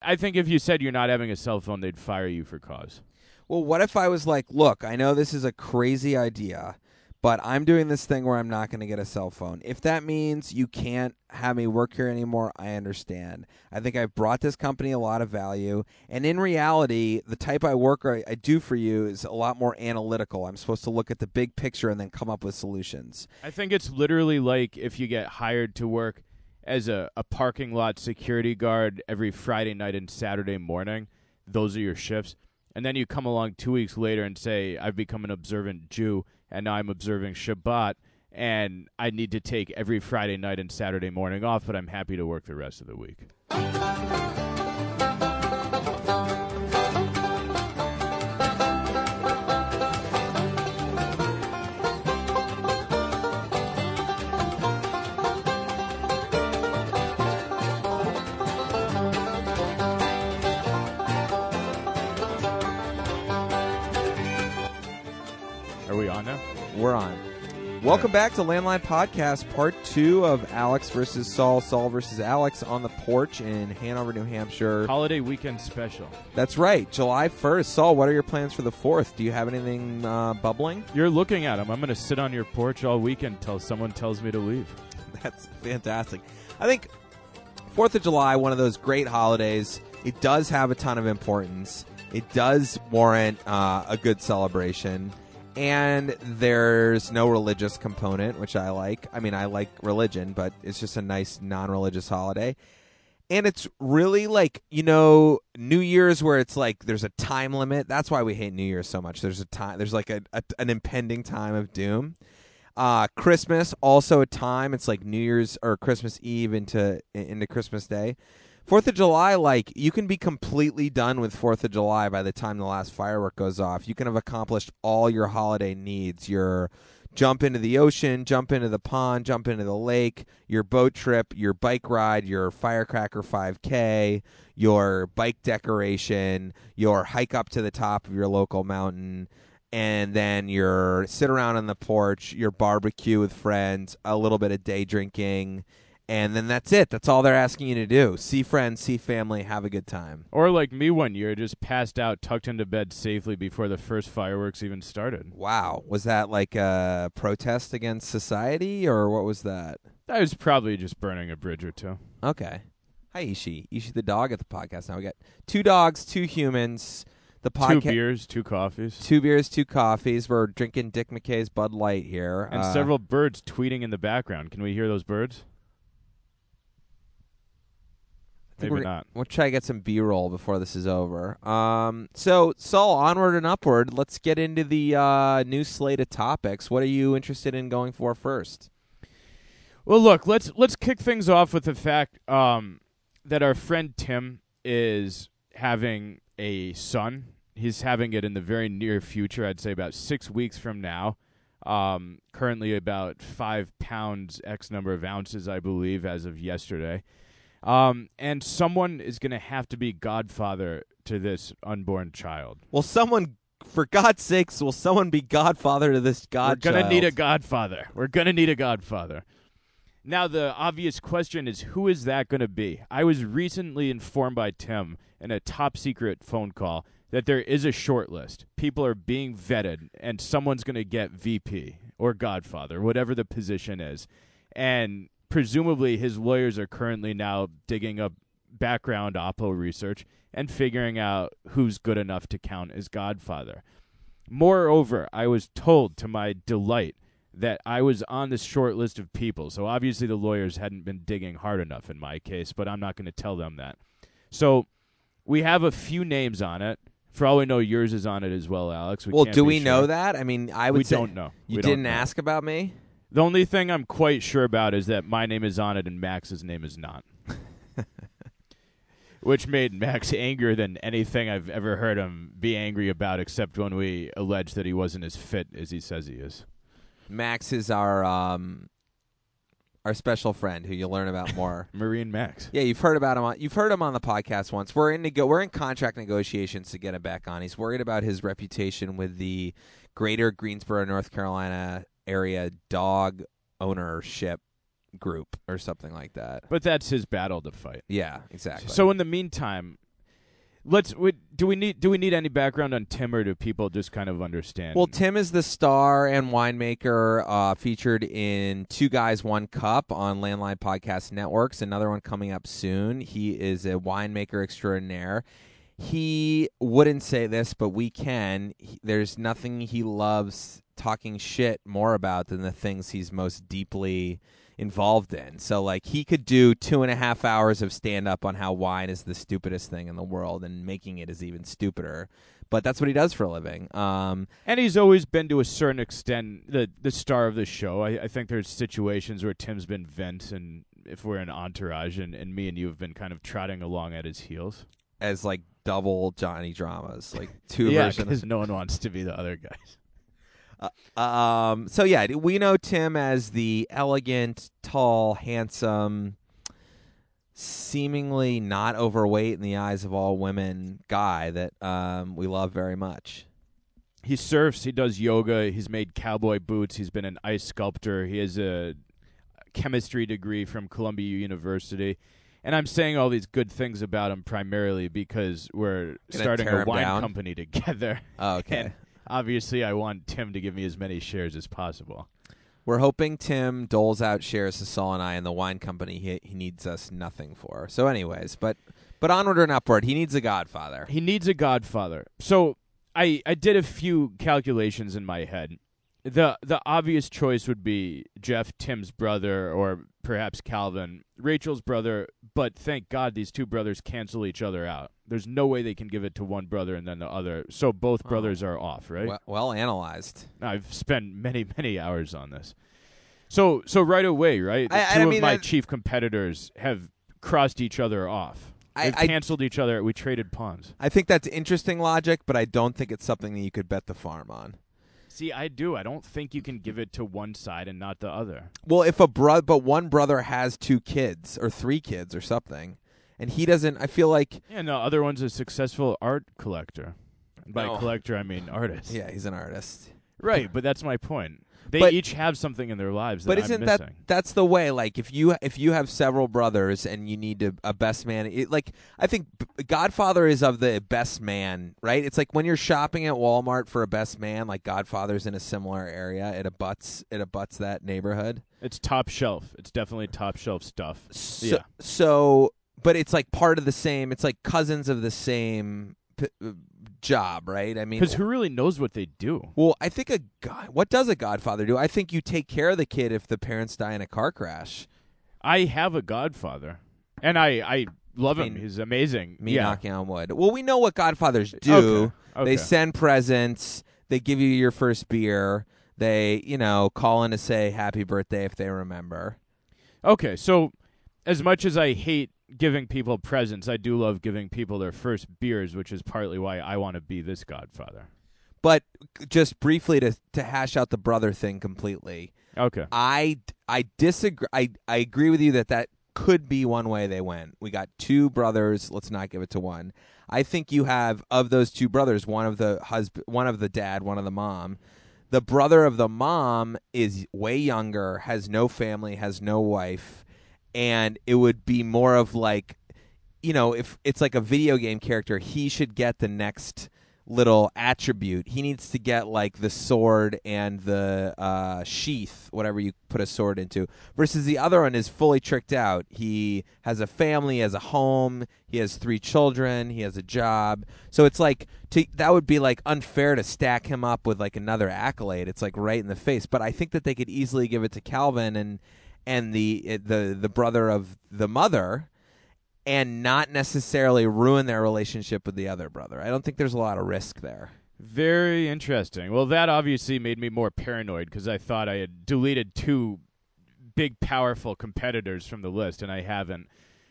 I think if you said you're not having a cell phone, they'd fire you for cause. Well, what if I was like, look, I know this is a crazy idea, but I'm doing this thing where I'm not going to get a cell phone. If that means you can't have me work here anymore, I understand. I think I've brought this company a lot of value. And in reality, the type I work I, I do for you is a lot more analytical. I'm supposed to look at the big picture and then come up with solutions. I think it's literally like if you get hired to work as a, a parking lot security guard every Friday night and Saturday morning. Those are your shifts. And then you come along two weeks later and say, I've become an observant Jew and now I'm observing Shabbat and I need to take every Friday night and Saturday morning off, but I'm happy to work the rest of the week. We're on. Welcome back to Landline Podcast, part two of Alex versus Saul, Saul versus Alex on the porch in Hanover, New Hampshire. Holiday weekend special. That's right, July 1st. Saul, what are your plans for the 4th? Do you have anything uh, bubbling? You're looking at him. I'm going to sit on your porch all weekend until someone tells me to leave. That's fantastic. I think Fourth of July, one of those great holidays. It does have a ton of importance. It does warrant uh, a good celebration, and there's no religious component, which I like. I mean, I like religion, but it's just a nice non-religious holiday. And it's really like you know New Year's where it's like there's a time limit. That's why we hate New Year's so much. There's a time. There's like a, a an impending time of doom. Uh, Christmas also a time. It's like New Year's or Christmas Eve into into Christmas Day. Fourth of July, like you can be completely done with Fourth of July by the time the last firework goes off. You can have accomplished all your holiday needs. Your jump into the ocean, jump into the pond, jump into the lake, your boat trip, your bike ride, your firecracker 5K, your bike decoration, your hike up to the top of your local mountain and then your sit around on the porch, your barbecue with friends, a little bit of day drinking, and then that's it. That's all they're asking you to do. See friends, see family, have a good time. Or like me one year, just passed out, tucked into bed safely before the first fireworks even started. Wow. Was that like a protest against society or what was that? I was probably just burning a bridge or two. Okay. Hi Ishi. Ishi the dog at the podcast. Now we got two dogs, two humans. The Two podcast beers, two coffees, two beers, two coffees. We're drinking Dick McKay's Bud Light here. and Uh, several birds tweeting in the background. Can we hear those birds? I think Maybe we're- not. We'll try to get some B roll before this is over. Um, so Saul, onward and upward. Let's get into the uh, new slate of topics. What are you interested in going for first? Well, look, let's let's kick things off with the fact um, that our friend Tim is having a son. He's having it in the very near future. I'd say about six weeks from now. Um, currently about five pounds, X number of ounces, I believe, as of yesterday. Um, and someone is going to have to be godfather to this unborn child. Will someone, for God's sakes, will someone be godfather to this god? We're gonna need a godfather. We're gonna need a godfather. Now the obvious question is who is that gonna be? I was recently informed by Tim in a top secret phone call that there is a short list. People are being vetted and someone's gonna get VP or Godfather, whatever the position is. And presumably his lawyers are currently now digging up background Oppo research and figuring out who's good enough to count as Godfather. Moreover, I was told to my delight that I was on this short list of people. So obviously the lawyers hadn't been digging hard enough in my case, but I'm not going to tell them that. So we have a few names on it. For all we know, yours is on it as well, Alex. We well, do we know that? I mean, I would We say don't know. You We didn't know. ask about me. The only thing I'm quite sure about is that my name is on it and Max's name is not. Which made Max angrier than anything I've ever heard him be angry about, except when we alleged that he wasn't as fit as he says he is. Max is our um, our special friend who you'll learn about more. Marine Max. Yeah, you've heard about him. On, you've heard him on the podcast once. We're in nego- we're in contract negotiations to get him back on. He's worried about his reputation with the Greater Greensboro, North Carolina area dog ownership group or something like that. But that's his battle to fight. Yeah, exactly. So in the meantime, let's. We, do we need do we need any background on Tim, or do people just kind of understand? Well, Tim is the star and winemaker uh, featured in Two Guys, One Cup on Landline Podcast Networks. Another one coming up soon. He is a winemaker extraordinaire. He wouldn't say this, but we can. He, there's nothing he loves talking shit more about than the things he's most deeply involved in. So like he could do two and a half hours of stand up on how wine is the stupidest thing in the world and making it is even stupider. But that's what he does for a living. Um, and he's always been to a certain extent the the star of the show. I, I think there's situations where Tim's been Vince, and if we're an entourage, and, and me and you have been kind of trotting along at his heels as like double Johnny dramas, like two yeah, versions. no one wants to be the other guys. Uh, um, so yeah, we know Tim as the elegant, tall, handsome, seemingly not overweight in the eyes of all women guy that um, we love very much. He surfs. He does yoga. He's made cowboy boots. He's been an ice sculptor. He has a chemistry degree from Columbia University. And I'm saying all these good things about him primarily because we're Gonna starting tear a him wine down? company together. Oh, okay. And obviously, I want Tim to give me as many shares as possible. We're hoping Tim doles out shares to Saul and I in the wine company he, he needs us nothing for. So, anyways, but but onward and upward. He needs a godfather. He needs a godfather. So I I did a few calculations in my head. The the obvious choice would be Jeff, Tim's brother, or perhaps Calvin, Rachel's brother. But thank God these two brothers cancel each other out. There's no way they can give it to one brother and then the other. So both Oh. brothers are off, right? Well, well analyzed. I've spent many many hours on this. So so right away, right? I- two I of mean, my that- chief competitors have crossed each other off. They've I- canceled each other. We traded pawns. I think that's interesting logic, but I don't think it's something that you could bet the farm on. See, I do. I don't think you can give it to one side and not the other. Well, if a bro, but one brother has two kids or three kids or something, and he doesn't, I feel like, Yeah, no, other one's a successful art collector. By No. collector, I mean artist. yeah, he's an artist. Right, but that's my point. They But- each have something in their lives that But I'm isn't missing. that that's the way? Like if you if you have several brothers and you need to, a best man, it, like I think B- Godfather is of the best man, right? It's like when you're shopping at Walmart for a best man, like Godfather's in a similar area. It abuts it abuts that neighborhood. It's top shelf. It's definitely top shelf stuff. So, Yeah. so but it's like part of the same. It's like cousins of the same p- job, right? I mean, Because who really knows what they do? Well, I think a god. What does a Godfather do? I think you take care of the kid if the parents die in a car crash. I have a godfather, and I I love him. mean, He's amazing. Me yeah. knocking on wood. Well, we know what Godfathers do. Okay. Okay. They send presents. They give you your first beer. They, you know, call in to say happy birthday if they remember. Okay, so as much as I hate giving people presents, I do love giving people their first beers, which is partly why I want to be this godfather. But just briefly to to hash out the brother thing completely. Okay. I I disagree. I I agree with you that that could be one way they went. We got two brothers. Let's not give it to one. I think you have of those two brothers, one of the husband, one of the dad, one of the mom. The brother of the mom is way younger, has no family, has no wife, and it would be more of like, you know, if it's like a video game character, he should get the next little attribute. He needs to get like the sword and the uh, sheath, whatever you put a sword into. Versus the other one is fully tricked out. He has a family, has a home, he has three children, he has a job. So it's like to, that would be like unfair to stack him up with like another accolade. It's like right in the face. But I think that they could easily give it to Calvin and and the the the brother of the mother and not necessarily ruin their relationship with the other brother. I don't think there's a lot of risk there. Very interesting. Well, that obviously made me more paranoid because I thought I had deleted two big, powerful competitors from the list, and I haven't.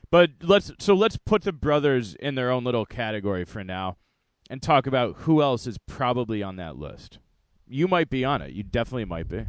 But let's so let's put the brothers in their own little category for now, and talk about who else is probably on that list. You might be on it. You definitely might be.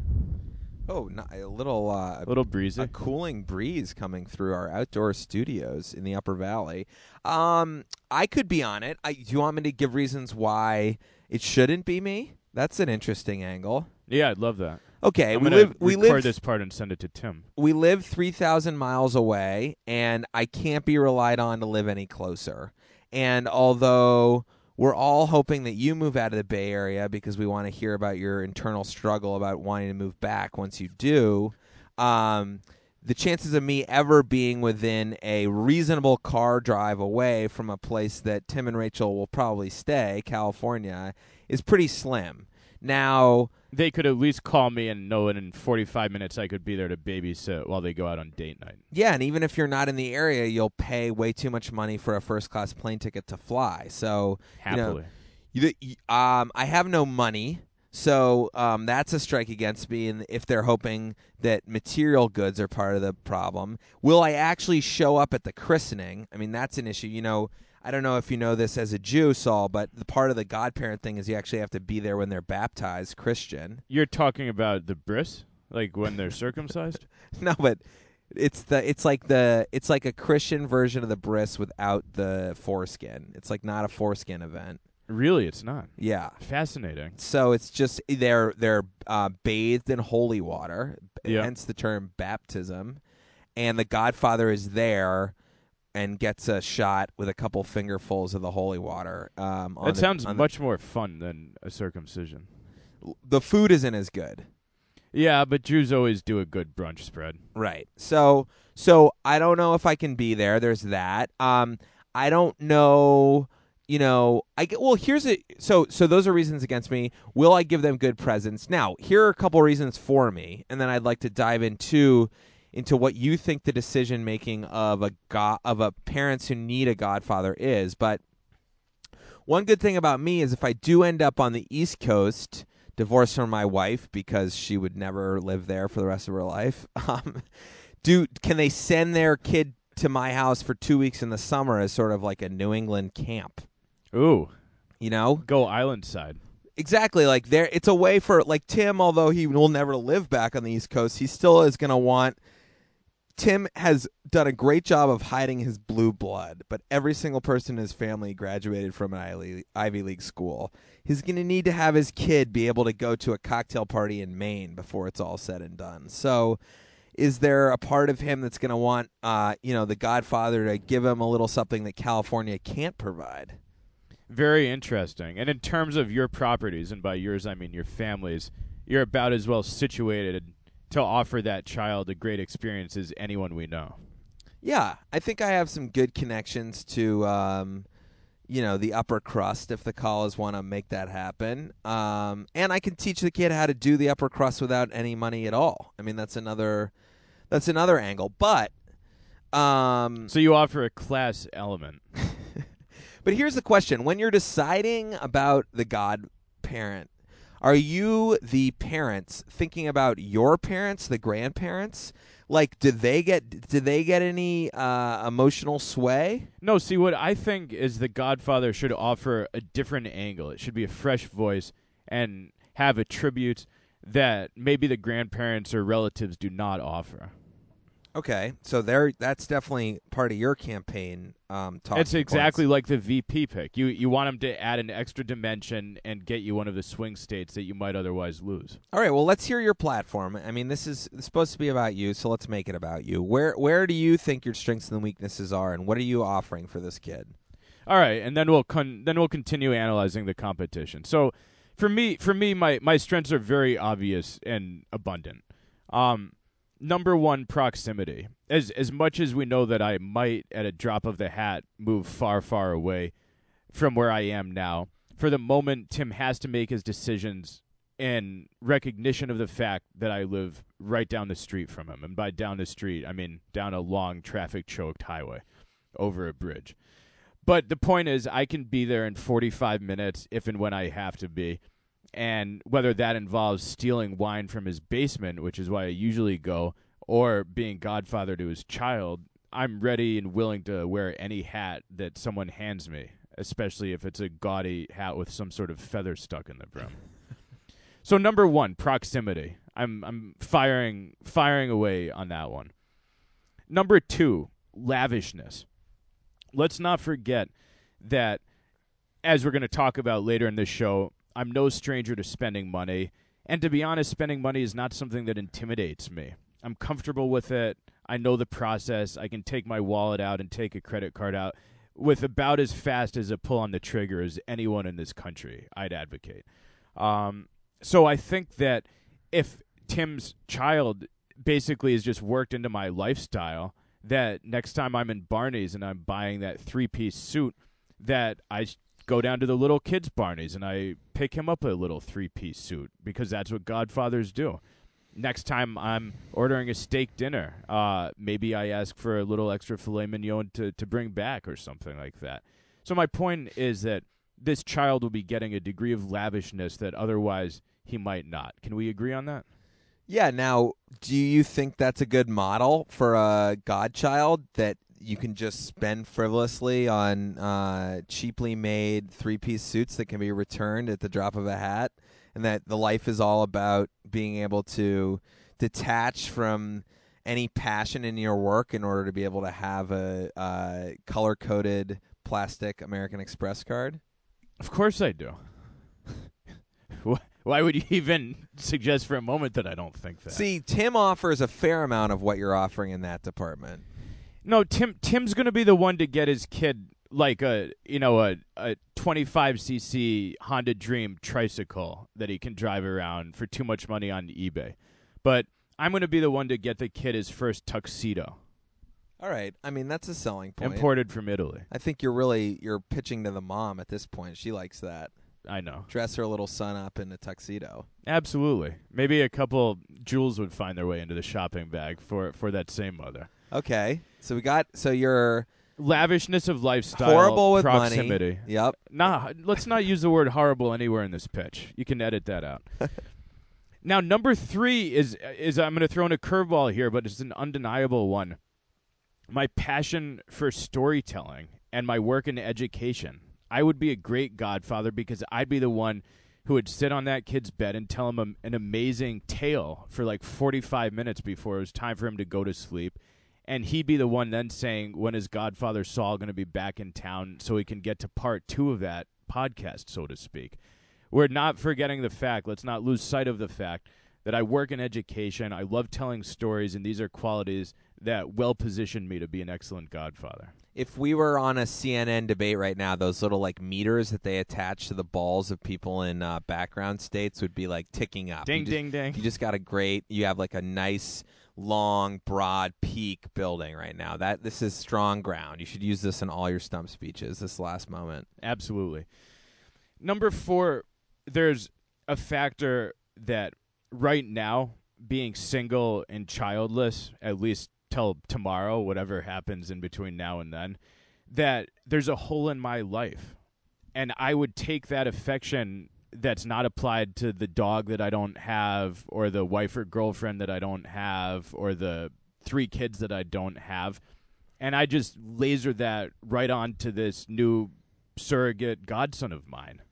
Oh, not, a little uh, A little breezy. a cooling breeze coming through our outdoor studios in the Upper Valley. Um, I could be on it. I, do you want me to give reasons why it shouldn't be me? That's an interesting angle. Yeah, I'd love that. Okay, I'm we live we live this part and send it to Tim. we live 3,000 miles away, and I can't be relied on to live any closer. And although we're all hoping that you move out of the Bay Area because we want to hear about your internal struggle about wanting to move back once you do, um, the chances of me ever being within a reasonable car drive away from a place that Tim and Rachel will probably stay, California, is pretty slim. Now, They could at least call me and know that in 45 minutes I could be there to babysit while they go out on date night. yeah, and even if you're not in the area, you'll pay way too much money for a first class plane ticket to fly. So, know, Happily. You, you- um, I have no money, so um, that's a strike against me. And if they're hoping that material goods are part of the problem, will I actually show up at the christening? I mean, that's an issue. You know, I don't know if you know this as a Jew, Saul, but the part of the godparent thing is you actually have to be there when they're baptized Christian. You're talking about the bris? Like when they're circumcised? no, but it's the it's like the it's like a Christian version of the bris without the foreskin. It's like not a foreskin event. Really, it's not. Yeah. Fascinating. So it's just they're they're uh, bathed in holy water, Yeah. hence the term baptism, and the Godfather is there and gets a shot with a couple fingerfuls of the holy water. Um, on That the- sounds much more fun than a circumcision. The, the food isn't as good, Yeah, but Jews always do a good brunch spread. right? So so I don't know if I can be there. There's that. Um, I don't know. You know, I get well. Here's a so so those are reasons against me. Will I give them good presents? Now, here are a couple reasons for me, and then I'd like to dive into into what you think the decision making of a go- of a parents who need a godfather is. But one good thing about me is if I do end up on the East Coast, divorced from my wife because she would never live there for the rest of her life. Um, do can they send their kid to my house for two weeks in the summer as sort of like a New England camp? Ooh, You know, go island side. exactly like there. It's a way for like Tim, although he will never live back on the East Coast, he still is going to want. Tim has done a great job of hiding his blue blood, but every single person in his family graduated from an Ivy League school. He's going to need to have his kid be able to go to a cocktail party in Maine before it's all said and done. So, is there a part of him that's going to want, uh, you know, the Godfather to give him a little something that California can't provide? Very interesting. And in terms of your properties, and by yours I mean your families, you're about as well situated to offer that child a great experience as anyone we know. Yeah, I think I have some good connections to, um, you know, the upper crust if the Calls want to make that happen. Um, and I can teach the kid how to do the upper crust without any money at all. I mean, that's another, that's another angle. But, um, So you offer a class element. but here's the question: When you're deciding about the godparent, are you the parents thinking about your parents, the grandparents? Like, did they get did they get any uh, emotional sway? No, see what I think is the Godfather should offer a different angle. It should be a fresh voice and have attributes that maybe the grandparents or relatives do not offer. Okay, so there that's definitely part of your campaign. Um, talking It's exactly points. like the VP pick. You you want him to add an extra dimension and get you one of the swing states that you might otherwise lose. All right, well, let's hear your platform. I mean, this is supposed to be about you, so let's make it about you. Where where do you think your strengths and weaknesses are, and what are you offering for this kid? All right, and then we'll con- then we'll continue analyzing the competition. So, for me, for me, my my strengths are very obvious and abundant. Um, number one, proximity. As as much as we know that I might, at a drop of the hat, move far, far away from where I am now. For the moment, Tim has to make his decisions in recognition of the fact that I live right down the street from him, and by down the street, I mean down a long traffic choked highway over a bridge. But the point is, I can be there in 45 minutes if and when I have to be. And whether that involves stealing wine from his basement, which is why I usually go, or being godfather to his child, I'm ready and willing to wear any hat that someone hands me, especially if it's a gaudy hat with some sort of feather stuck in the brim. so number one, proximity. I'm I'm firing firing away on that one. Number two, lavishness let's not forget that as we're going to talk about later in this show, I'm no stranger to spending money. And to be honest, spending money is not something that intimidates me. I'm comfortable with it. I know the process. I can take my wallet out and take a credit card out with about as fast as a pull on the trigger as anyone in this country. I'd advocate. Um, so I think that if Tim's child basically is just worked into my lifestyle, that next time I'm in Barney's and I'm buying that three piece suit, that I go down to the little kids Barney's and I pick him up a little three piece suit because that's what Godfathers do. Next time I'm ordering a steak dinner, uh, maybe I ask for a little extra filet mignon to, to bring back or something like that. So my point is that this child will be getting a degree of lavishness that otherwise he might not. Can we agree on that? Yeah. Now, do you think that's a good model for a godchild that you can just spend frivolously on uh, cheaply made three piece suits that can be returned at the drop of a hat, and that the life is all about being able to detach from any passion in your work in order to be able to have a uh, color coded plastic American Express card? Of course I do. Why would you even suggest for a moment that I don't think that? See, Tim offers a fair amount of what you're offering in that department. No, Tim. Tim's going to be the one to get his kid like a you know a a 25cc Honda Dream tricycle that he can drive around for too much money on eBay. But I'm going to be the one to get the kid his first tuxedo, All right. I mean, that's a selling point. imported from Italy. I think you're really you're pitching to the mom at this point. She likes that. I know. Dress her little son up in a tuxedo. Absolutely. Maybe a couple jewels would find their way into the shopping bag for for that same mother. Okay. So we got so you're Lavishness of lifestyle, horrible with proximity. money. Yep. Nah, let's not use the word horrible anywhere in this pitch. You can edit that out. now, number three is is I'm going to throw in a curveball here, but it's an undeniable one. My passion for storytelling and my work in education. I would be a great godfather because I'd be the one who would sit on that kid's bed and tell him a, an amazing tale for like 45 minutes before it was time for him to go to sleep and he'd be the one then saying when is Godfather Saul going to be back in town so he can get to part two of that podcast, so to speak. We're not forgetting the fact, let's not lose sight of the fact that I work in education. I love telling stories, and these are qualities that well position me to be an excellent Godfather. If we were on a CNN debate right now, those little like meters that they attach to the balls of people in uh, background states would be like ticking up. Ding, You just- ding, ding. You just got a great. You have like a nice, long, broad peak building right now. That this is strong ground. You should use this in all your stump speeches. This last moment. Absolutely. Number four, there's a factor that right now, being single and childless, at least till tomorrow, whatever happens in between now and then, that there's a hole in my life. And I would take that affection that's not applied to the dog that I don't have, or the wife or girlfriend that I don't have, or the three kids that I don't have. And I just laser that right onto this new surrogate godson of mine.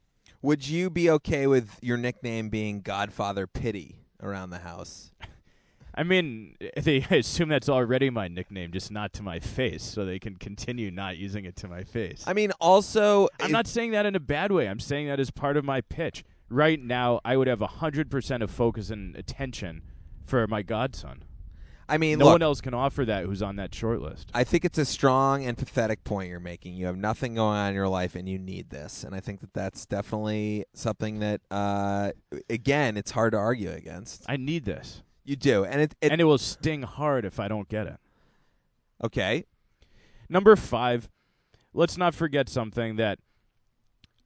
Would you be okay with your nickname being Godfather Pity around the house? I mean, they assume that's already my nickname, just not to my face, so they can continue not using it to my face. I mean, also, I'm it- not saying that in a bad way. I'm saying that as part of my pitch. Right now, I would have 100% of focus and attention for my godson. I mean, no look, one else can offer that who's on that short list. I think it's a strong and pathetic point you're making. You have nothing going on in your life, and you need this. And I think that that's definitely something that, uh, again, it's hard to argue against. I need this. You do, and it, it and it will sting hard if I don't get it. okay. Number five, let's not forget something that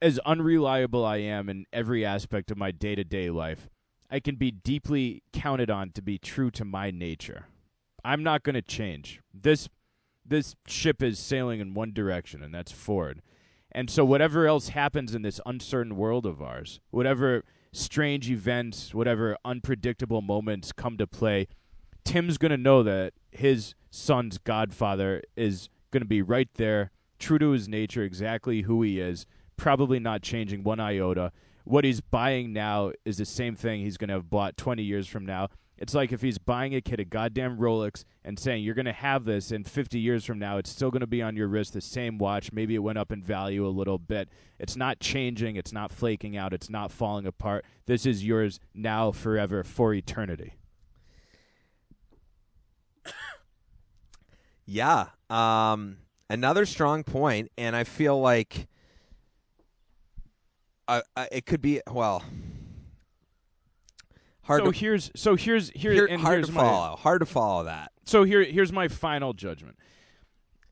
as unreliable I am in every aspect of my day to day life, I can be deeply counted on to be true to my nature. I'm not going to change. This this ship is sailing in one direction, and that's forward. And so, whatever else happens in this uncertain world of ours, whatever strange events, whatever unpredictable moments come to play, Tim's going to know that his son's godfather is going to be right there, true to his nature, exactly who he is, probably not changing one iota. What he's buying now is the same thing he's going to have bought 20 years from now. It's like if he's buying a kid a goddamn Rolex and saying, You're going to have this in 50 years from now. It's still going to be on your wrist, the same watch. Maybe it went up in value a little bit. It's not changing. It's not flaking out. It's not falling apart. This is yours now, forever, for eternity. Yeah. Um, another strong point, and I feel like uh, uh, it could be well hard so to here's so here's here, here- hard here's to my, follow. Hard to follow that. So here here's my final judgment.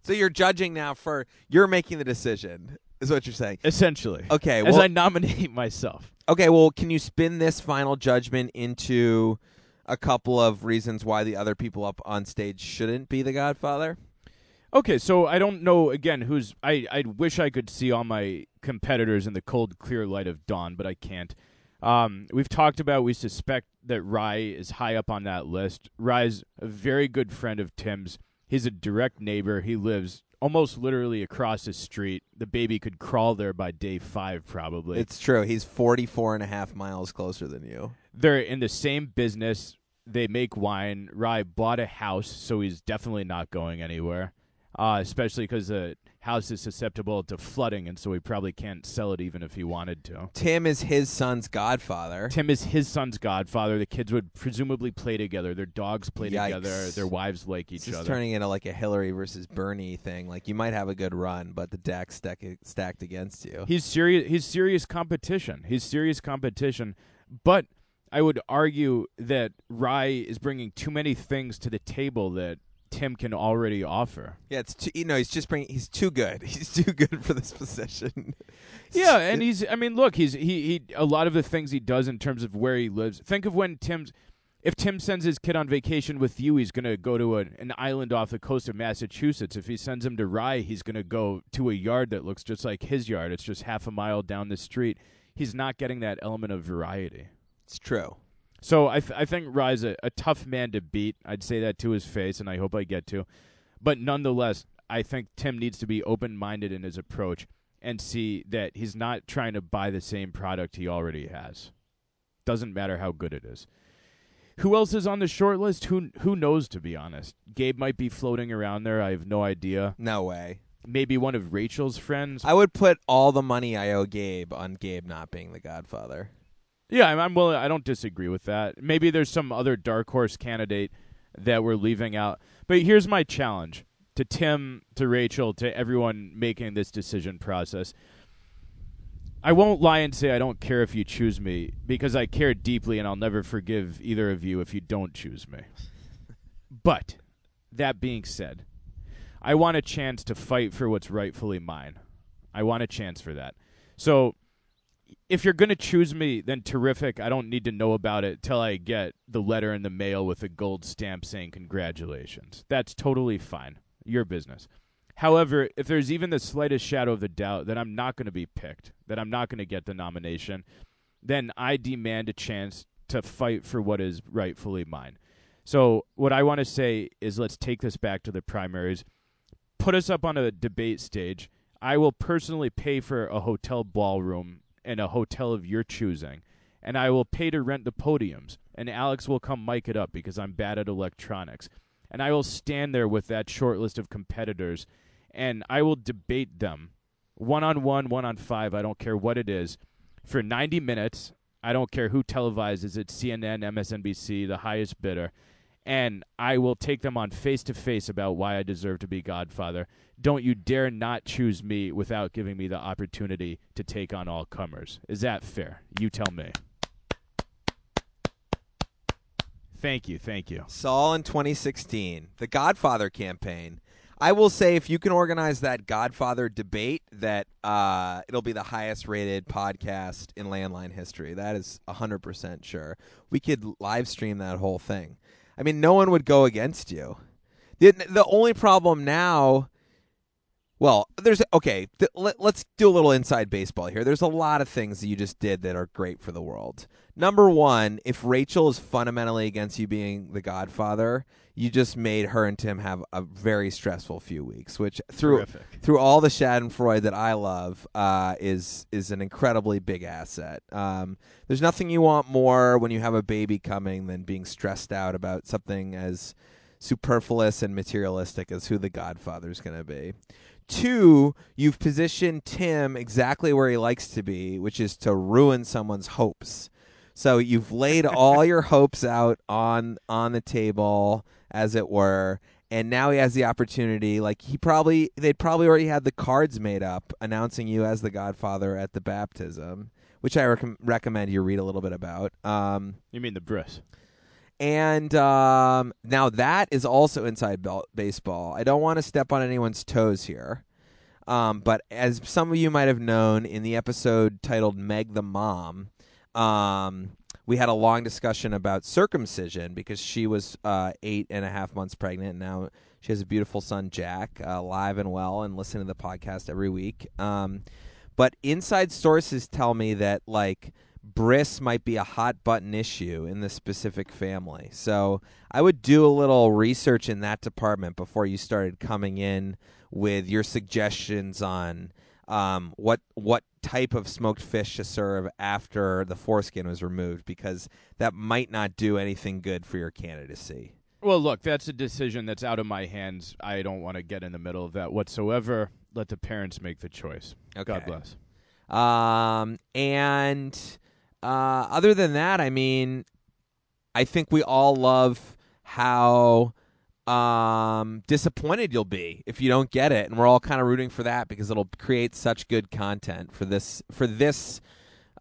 So you're judging now for you're making the decision. Is what you're saying. Essentially, Okay, as well- I nominate myself. Okay, well, can you spin this final judgment into a couple of reasons why the other people up on stage shouldn't be the Godfather? Okay, so I don't know again who's I I wish I could see all my competitors in the cold clear light of dawn, but I can't. Um, we've talked about we suspect that Rye is high up on that list. Rye's a very good friend of Tim's. He's a direct neighbor. He lives almost literally across the street. The baby could crawl there by day 5 probably. It's true. He's 44 and a half miles closer than you. They're in the same business. They make wine. Rye bought a house, so he's definitely not going anywhere. Uh, especially because the house is susceptible to flooding, and so he probably can't sell it even if he wanted to. Tim is his son's godfather. Tim is his son's godfather. The kids would presumably play together. Their dogs play Yikes. together. Their wives like each This is other. turning into like a Hillary versus Bernie thing. Like you might have a good run, but the deck's stack- stacked against you. He's serious. He's serious competition. He's serious competition. But I would argue that Rye is bringing too many things to the table that Tim can already offer. Yeah, it's too, you know he's just bringing. He's too good. He's too good for this position. Yeah, and he's. I mean, look, he's he he. A lot of the things he does in terms of where he lives. Think of when Tim's. If Tim sends his kid on vacation with you, he's going to go to a, an island off the coast of Massachusetts. If he sends him to Rye, he's going to go to a yard that looks just like his yard. It's just half a mile down the street. He's not getting that element of variety. It's true. So I th- I think Rye's a, a tough man to beat. I'd say that to his face, and I hope I get to. But nonetheless, I think Tim needs to be open minded in his approach and see that he's not trying to buy the same product he already has. Doesn't matter how good it is. Who else is on the short list? Who who knows? To be honest, Gabe might be floating around there. I have no idea. No way. Maybe one of Rachel's friends. I would put all the money I owe Gabe on Gabe not being the Godfather. Yeah, I'm, I'm willing. I don't disagree with that. Maybe there's some other dark horse candidate that we're leaving out. But here's my challenge to Tim, to Rachel, to everyone making this decision process. I won't lie and say I don't care if you choose me because I care deeply and I'll never forgive either of you if you don't choose me. But that being said, I want a chance to fight for what's rightfully mine. I want a chance for that. So if you're going to choose me, then terrific. I don't need to know about it till I get the letter in the mail with a gold stamp saying congratulations. That's totally fine. Your business. However, if there's even the slightest shadow of a doubt that I'm not going to be picked, that I'm not going to get the nomination, then I demand a chance to fight for what is rightfully mine. So, what I want to say is let's take this back to the primaries. Put us up on a debate stage. I will personally pay for a hotel ballroom in a hotel of your choosing, and I will pay to rent the podiums. And Alex will come mic it up because I'm bad at electronics. And I will stand there with that short list of competitors, and I will debate them one on one, one on five. I don't care what it is for 90 minutes. I don't care who televises it CNN, MSNBC, the highest bidder. And I will take them on face to face about why I deserve to be Godfather. Don't you dare not choose me without giving me the opportunity to take on all comers. Is that fair? You tell me. Thank you, thank you. Saul in 2016, the Godfather campaign. I will say, if you can organize that Godfather debate, that uh, it'll be the highest rated podcast in landline history. That is 100% sure. We could live stream that whole thing. I mean, no one would go against you. The, the only problem now, well, there's, okay, th- let, let's do a little inside baseball here. There's a lot of things that you just did that are great for the world. Number one, if Rachel is fundamentally against you being the Godfather, you just made her and Tim have a very stressful few weeks, which through Terrific. through all the Schadenfreude that I love uh, is is an incredibly big asset. Um, there's nothing you want more when you have a baby coming than being stressed out about something as superfluous and materialistic as who the Godfather is going to be. Two, you've positioned Tim exactly where he likes to be, which is to ruin someone's hopes. So you've laid all your hopes out on on the table, as it were, and now he has the opportunity. Like he probably they'd probably already had the cards made up announcing you as the Godfather at the baptism, which I rec- recommend you read a little bit about. Um, You mean the bris? And um, now that is also inside bel- baseball. I don't want to step on anyone's toes here. Um, but as some of you might have known in the episode titled Meg the Mom, um, we had a long discussion about circumcision because she was uh, eight and a half months pregnant. And now she has a beautiful son, Jack, uh, alive and well, and listening to the podcast every week. Um, but inside sources tell me that, like, bris might be a hot button issue in this specific family. So I would do a little research in that department before you started coming in with your suggestions on um, what what type of smoked fish to serve after the foreskin was removed, because that might not do anything good for your candidacy. Well, look, that's a decision that's out of my hands. I don't want to get in the middle of that whatsoever. Let the parents make the choice. Okay. God bless. Um, and uh, other than that, I mean, I think we all love how um, disappointed you'll be if you don't get it, and we're all kind of rooting for that because it'll create such good content for this for this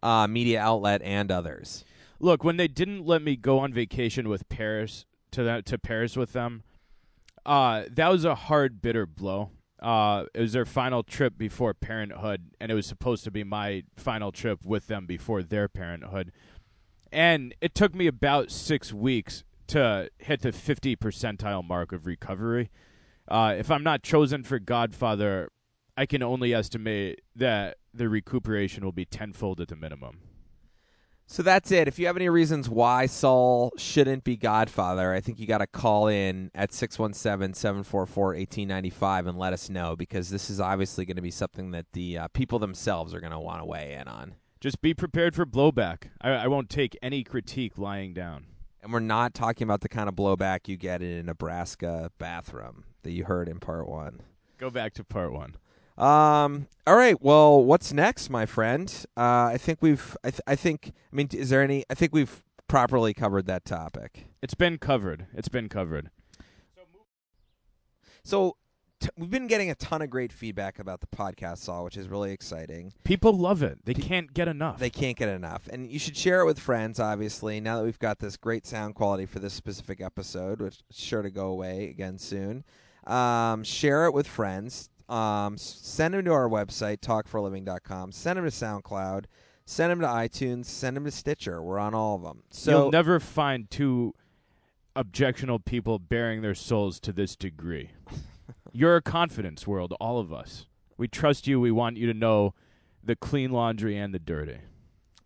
uh, media outlet and others. Look, when they didn't let me go on vacation with Paris to that to Paris with them, uh, that was a hard, bitter blow. Uh, it was their final trip before parenthood, and it was supposed to be my final trip with them before their parenthood. And it took me about six weeks to hit the 50 percentile mark of recovery. Uh, if I'm not chosen for Godfather, I can only estimate that the recuperation will be tenfold at the minimum. So that's it. If you have any reasons why Saul shouldn't be Godfather, I think you got to call in at 617 744 1895 and let us know because this is obviously going to be something that the uh, people themselves are going to want to weigh in on. Just be prepared for blowback. I, I won't take any critique lying down. And we're not talking about the kind of blowback you get in a Nebraska bathroom that you heard in part one. Go back to part one. Um. All right. Well, what's next, my friend? Uh, I think we've. I, th- I think. I mean, is there any? I think we've properly covered that topic. It's been covered. It's been covered. So t- we've been getting a ton of great feedback about the podcast, Saul, which is really exciting. People love it. They can't get enough. They can't get enough, and you should share it with friends. Obviously, now that we've got this great sound quality for this specific episode, which is sure to go away again soon. Um, share it with friends. Um, send them to our website, talkforliving.com. Send them to SoundCloud. Send them to iTunes. Send them to Stitcher. We're on all of them. So You'll never find two objectionable people baring their souls to this degree. You're a confidence world, all of us. We trust you. We want you to know the clean laundry and the dirty.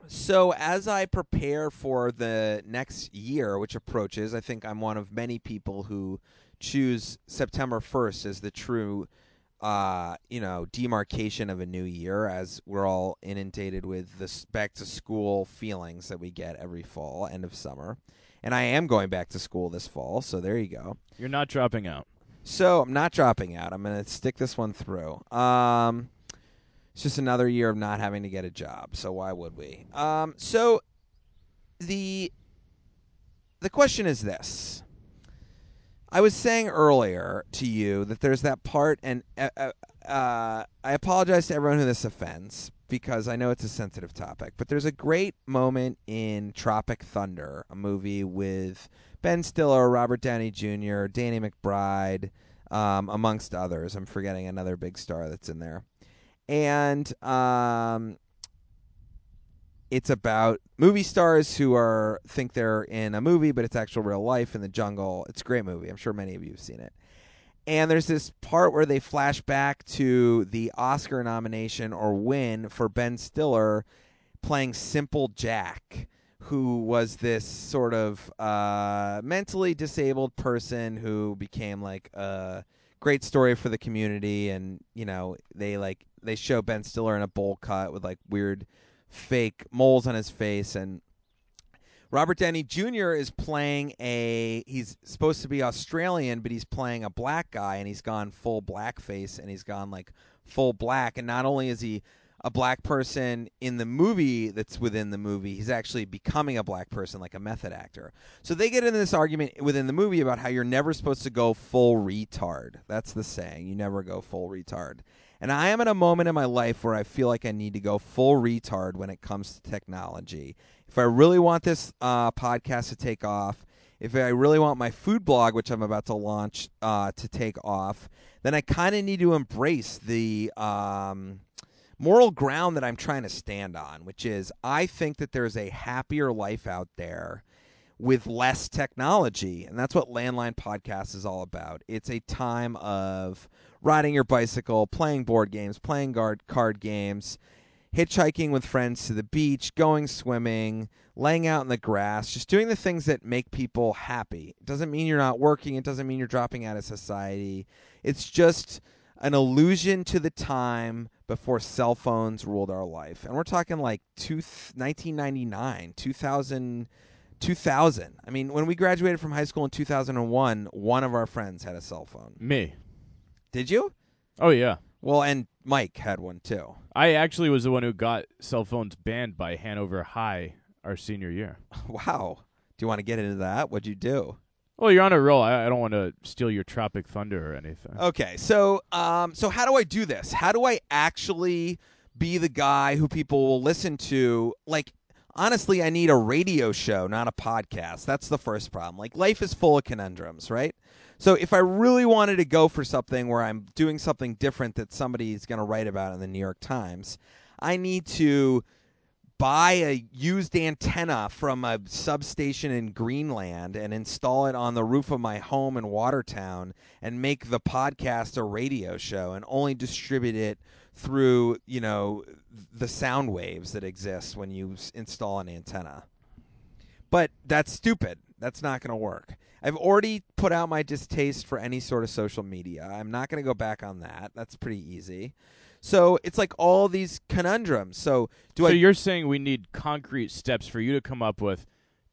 So as I prepare for the next year, which approaches, I think I'm one of many people who choose September 1st as the true, uh, you know, demarcation of a new year, as we're all inundated with the back to school feelings that we get every fall, end of summer. And I am going back to school this fall, so there you go. You're not dropping out. So I'm not dropping out. I'm going to stick this one through. Um, it's just another year of not having to get a job. So why would we? Um, so the the question is this. I was saying earlier to you that there's that part, and uh, uh, uh, I apologize to everyone who this offends because I know it's a sensitive topic. But there's a great moment in Tropic Thunder, a movie with Ben Stiller, Robert Downey Jr., Danny McBride, um, amongst others. I'm forgetting another big star that's in there, and um, it's about movie stars who are think they're in a movie, but it's actual real life in the jungle. It's a great movie. I'm sure many of you have seen it. And there's this part where they flash back to the Oscar nomination or win for Ben Stiller playing Simple Jack, who was this sort of uh, mentally disabled person who became like a great story for the community. And you know, they like they show Ben Stiller in a bowl cut with like weird fake moles on his face and Robert Downey Jr. is playing a he's supposed to be Australian but he's playing a black guy and he's gone full blackface and he's gone like full black and not only is he a black person in the movie that's within the movie. He's actually becoming a black person, like a method actor. So they get into this argument within the movie about how you're never supposed to go full retard. That's the saying. You never go full retard. And I am at a moment in my life where I feel like I need to go full retard when it comes to technology. If I really want this uh, podcast to take off, if I really want my food blog, which I'm about to launch, uh, to take off, then I kind of need to embrace the um, moral ground that I'm trying to stand on, which is I think that there's a happier life out there with less technology. And that's what Landline Podcast is all about. It's a time of riding your bicycle, playing board games, playing guard card games, hitchhiking with friends to the beach, going swimming, laying out in the grass, just doing the things that make people happy. It doesn't mean you're not working, it doesn't mean you're dropping out of society. It's just an allusion to the time before cell phones ruled our life. And we're talking like two, 1999, 2000 2000. I mean, when we graduated from high school in 2001, one of our friends had a cell phone. Me. Did you? Oh yeah. Well, and Mike had one too. I actually was the one who got cell phones banned by Hanover High our senior year. Wow. Do you want to get into that? What'd you do? Well, you're on a roll. I, I don't want to steal your Tropic Thunder or anything. Okay, so um, so how do I do this? How do I actually be the guy who people will listen to? Like, honestly, I need a radio show, not a podcast. That's the first problem. Like, life is full of conundrums, right? So if I really wanted to go for something where I'm doing something different that somebody's going to write about in the New York Times, I need to buy a used antenna from a substation in Greenland and install it on the roof of my home in Watertown and make the podcast a radio show and only distribute it through, you know, the sound waves that exist when you install an antenna. But that's stupid. That's not going to work. I've already put out my distaste for any sort of social media. I'm not going to go back on that. That's pretty easy. So it's like all these conundrums. So do so I you're saying we need concrete steps for you to come up with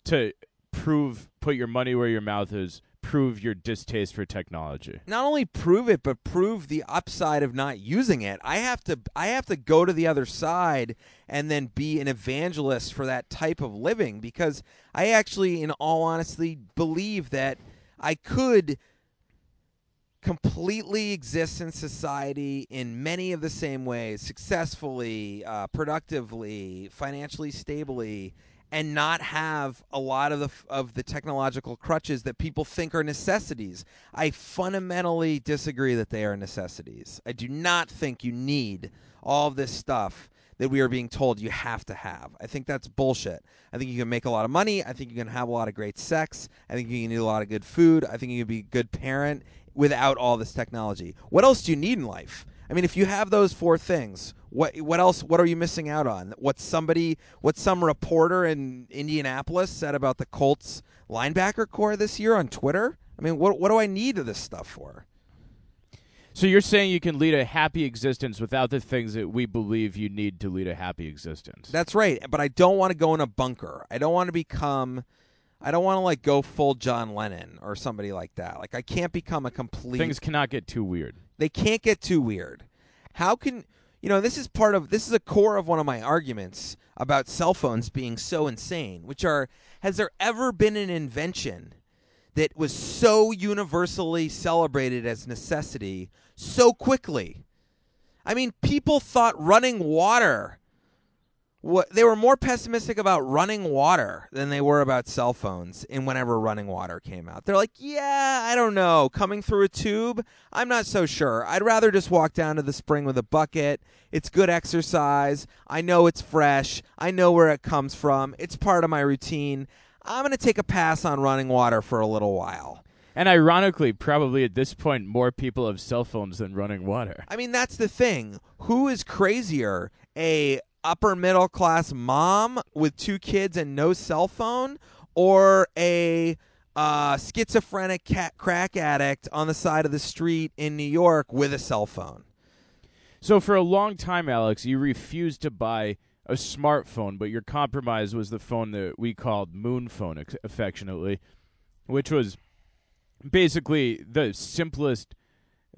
to prove, put your money where your mouth is, prove your distaste for technology. not only prove it but prove the upside of not using it i have to i have to go to the other side and then be an evangelist for that type of living because i actually in all honesty believe that i could completely exist in society in many of the same ways successfully uh, productively financially stably and not have a lot of the of the technological crutches that people think are necessities. I fundamentally disagree that they are necessities. I do not think you need all this stuff that we are being told you have to have. I think that's bullshit. I think you can make a lot of money. I think you can have a lot of great sex. I think you can eat a lot of good food. I think you can be a good parent without all this technology. What else do you need in life? I mean, if you have those four things, what what else? What are you missing out on? What somebody, what some reporter in Indianapolis said about the Colts linebacker corps this year on Twitter? I mean, what what do I need this stuff for? So you're saying you can lead a happy existence without the things that we believe you need to lead a happy existence. That's right, but I don't want to go in a bunker. I don't want to become. I don't want to like go full John Lennon or somebody like that. Like I can't become a complete. things cannot get too weird. They can't get too weird. How can you know? This is part of this is a core of one of my arguments about cell phones being so insane. Which are has there ever been an invention that was so universally celebrated as necessity so quickly? I mean, people thought running water. What they were more pessimistic about running water than they were about cell phones. In whenever running water came out, they're like, "Yeah, I don't know, coming through a tube, I'm not so sure. I'd rather just walk down to the spring with a bucket. It's good exercise. I know it's fresh. I know where it comes from. It's part of my routine. I'm going to take a pass on running water for a little while." And ironically, probably at this point, more people have cell phones than running water. I mean, that's the thing. Who is crazier? A upper middle class mom with two kids and no cell phone or a uh, schizophrenic cat crack addict on the side of the street in New York with a cell phone? So for a long time, Alex, you refused to buy a smartphone, but your compromise was the phone that we called Moon Phone affectionately, which was basically the simplest,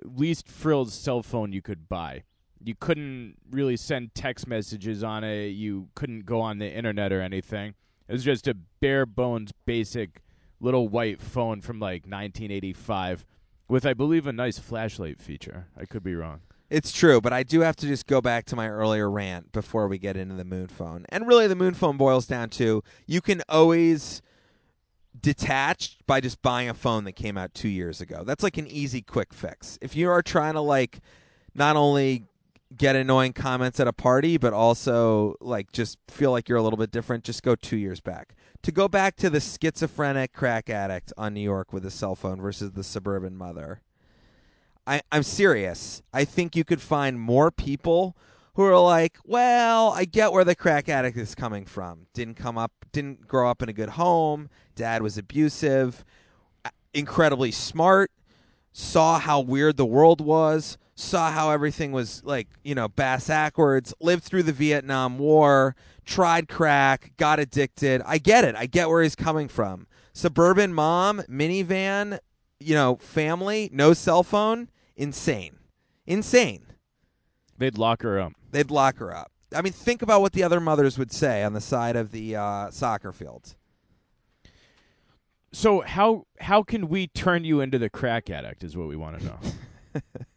least frilled cell phone you could buy. You couldn't really send text messages on it. You couldn't go on the internet or anything. It was just a bare bones, basic little white phone from like 1985 with, I believe, a nice flashlight feature. I could be wrong. It's true, but I do have to just go back to my earlier rant before we get into the moon phone. And really, the moon phone boils down to you can always detach by just buying a phone that came out two years ago. That's like an easy, quick fix. If you are trying to like not only get annoying comments at a party, but also like just feel like you're a little bit different, just go two years back. To go back to the schizophrenic crack addict on New York with a cell phone versus the suburban mother. I, I'm serious. I think you could find more people who are like, well, I get where the crack addict is coming from. Didn't come up, didn't grow up in a good home. Dad was abusive, incredibly smart, saw how weird the world was, saw how everything was like, you know, bass backwards, lived through the Vietnam War, tried crack, got addicted. I get it. I get where he's coming from. Suburban mom, minivan, you know, family, no cell phone, insane. Insane. They'd lock her up. They'd lock her up. I mean, think about what the other mothers would say on the side of the uh, soccer field. So how how can we turn you into the crack addict? Is what we want to know.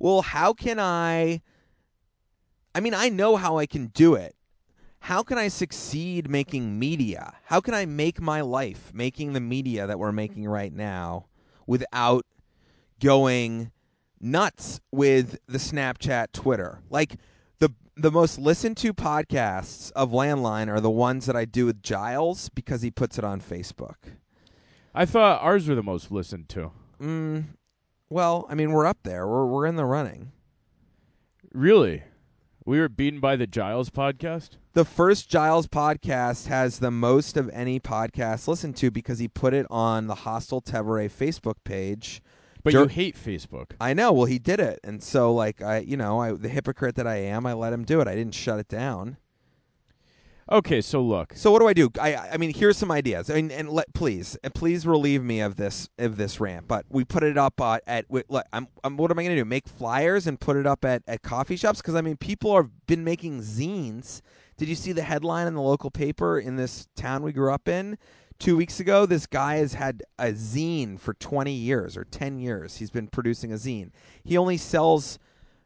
well, how can I? I mean, I know how I can do it. How can I succeed making media? How can I make my life making the media that we're making right now without going nuts with the Snapchat, Twitter? Like the the most listened to podcasts of Landline are the ones that I do with Giles because he puts it on Facebook. I thought ours were the most listened to. Mm, well, I mean, we're up there. We're we're in the running. Really? We were beaten by the Giles podcast? The first Giles podcast has the most of any podcast listened to because he put it on the Hostile Tevere Facebook page but Dur- you hate Facebook. I know. Well, he did it, and so like I, you know, I the hypocrite that I am, I let him do it. I didn't shut it down. Okay, so look. So what do I do? I I mean, here's some ideas. I mean, and let please, please relieve me of this of this rant. But we put it up at. Look, I'm, I'm. What am I going to do? Make flyers and put it up at at coffee shops? Because I mean, people have been making zines. Did you see the headline in the local paper in this town we grew up in? two weeks ago, this guy has had a zine for 20 years or 10 years. He's been producing a zine. He only sells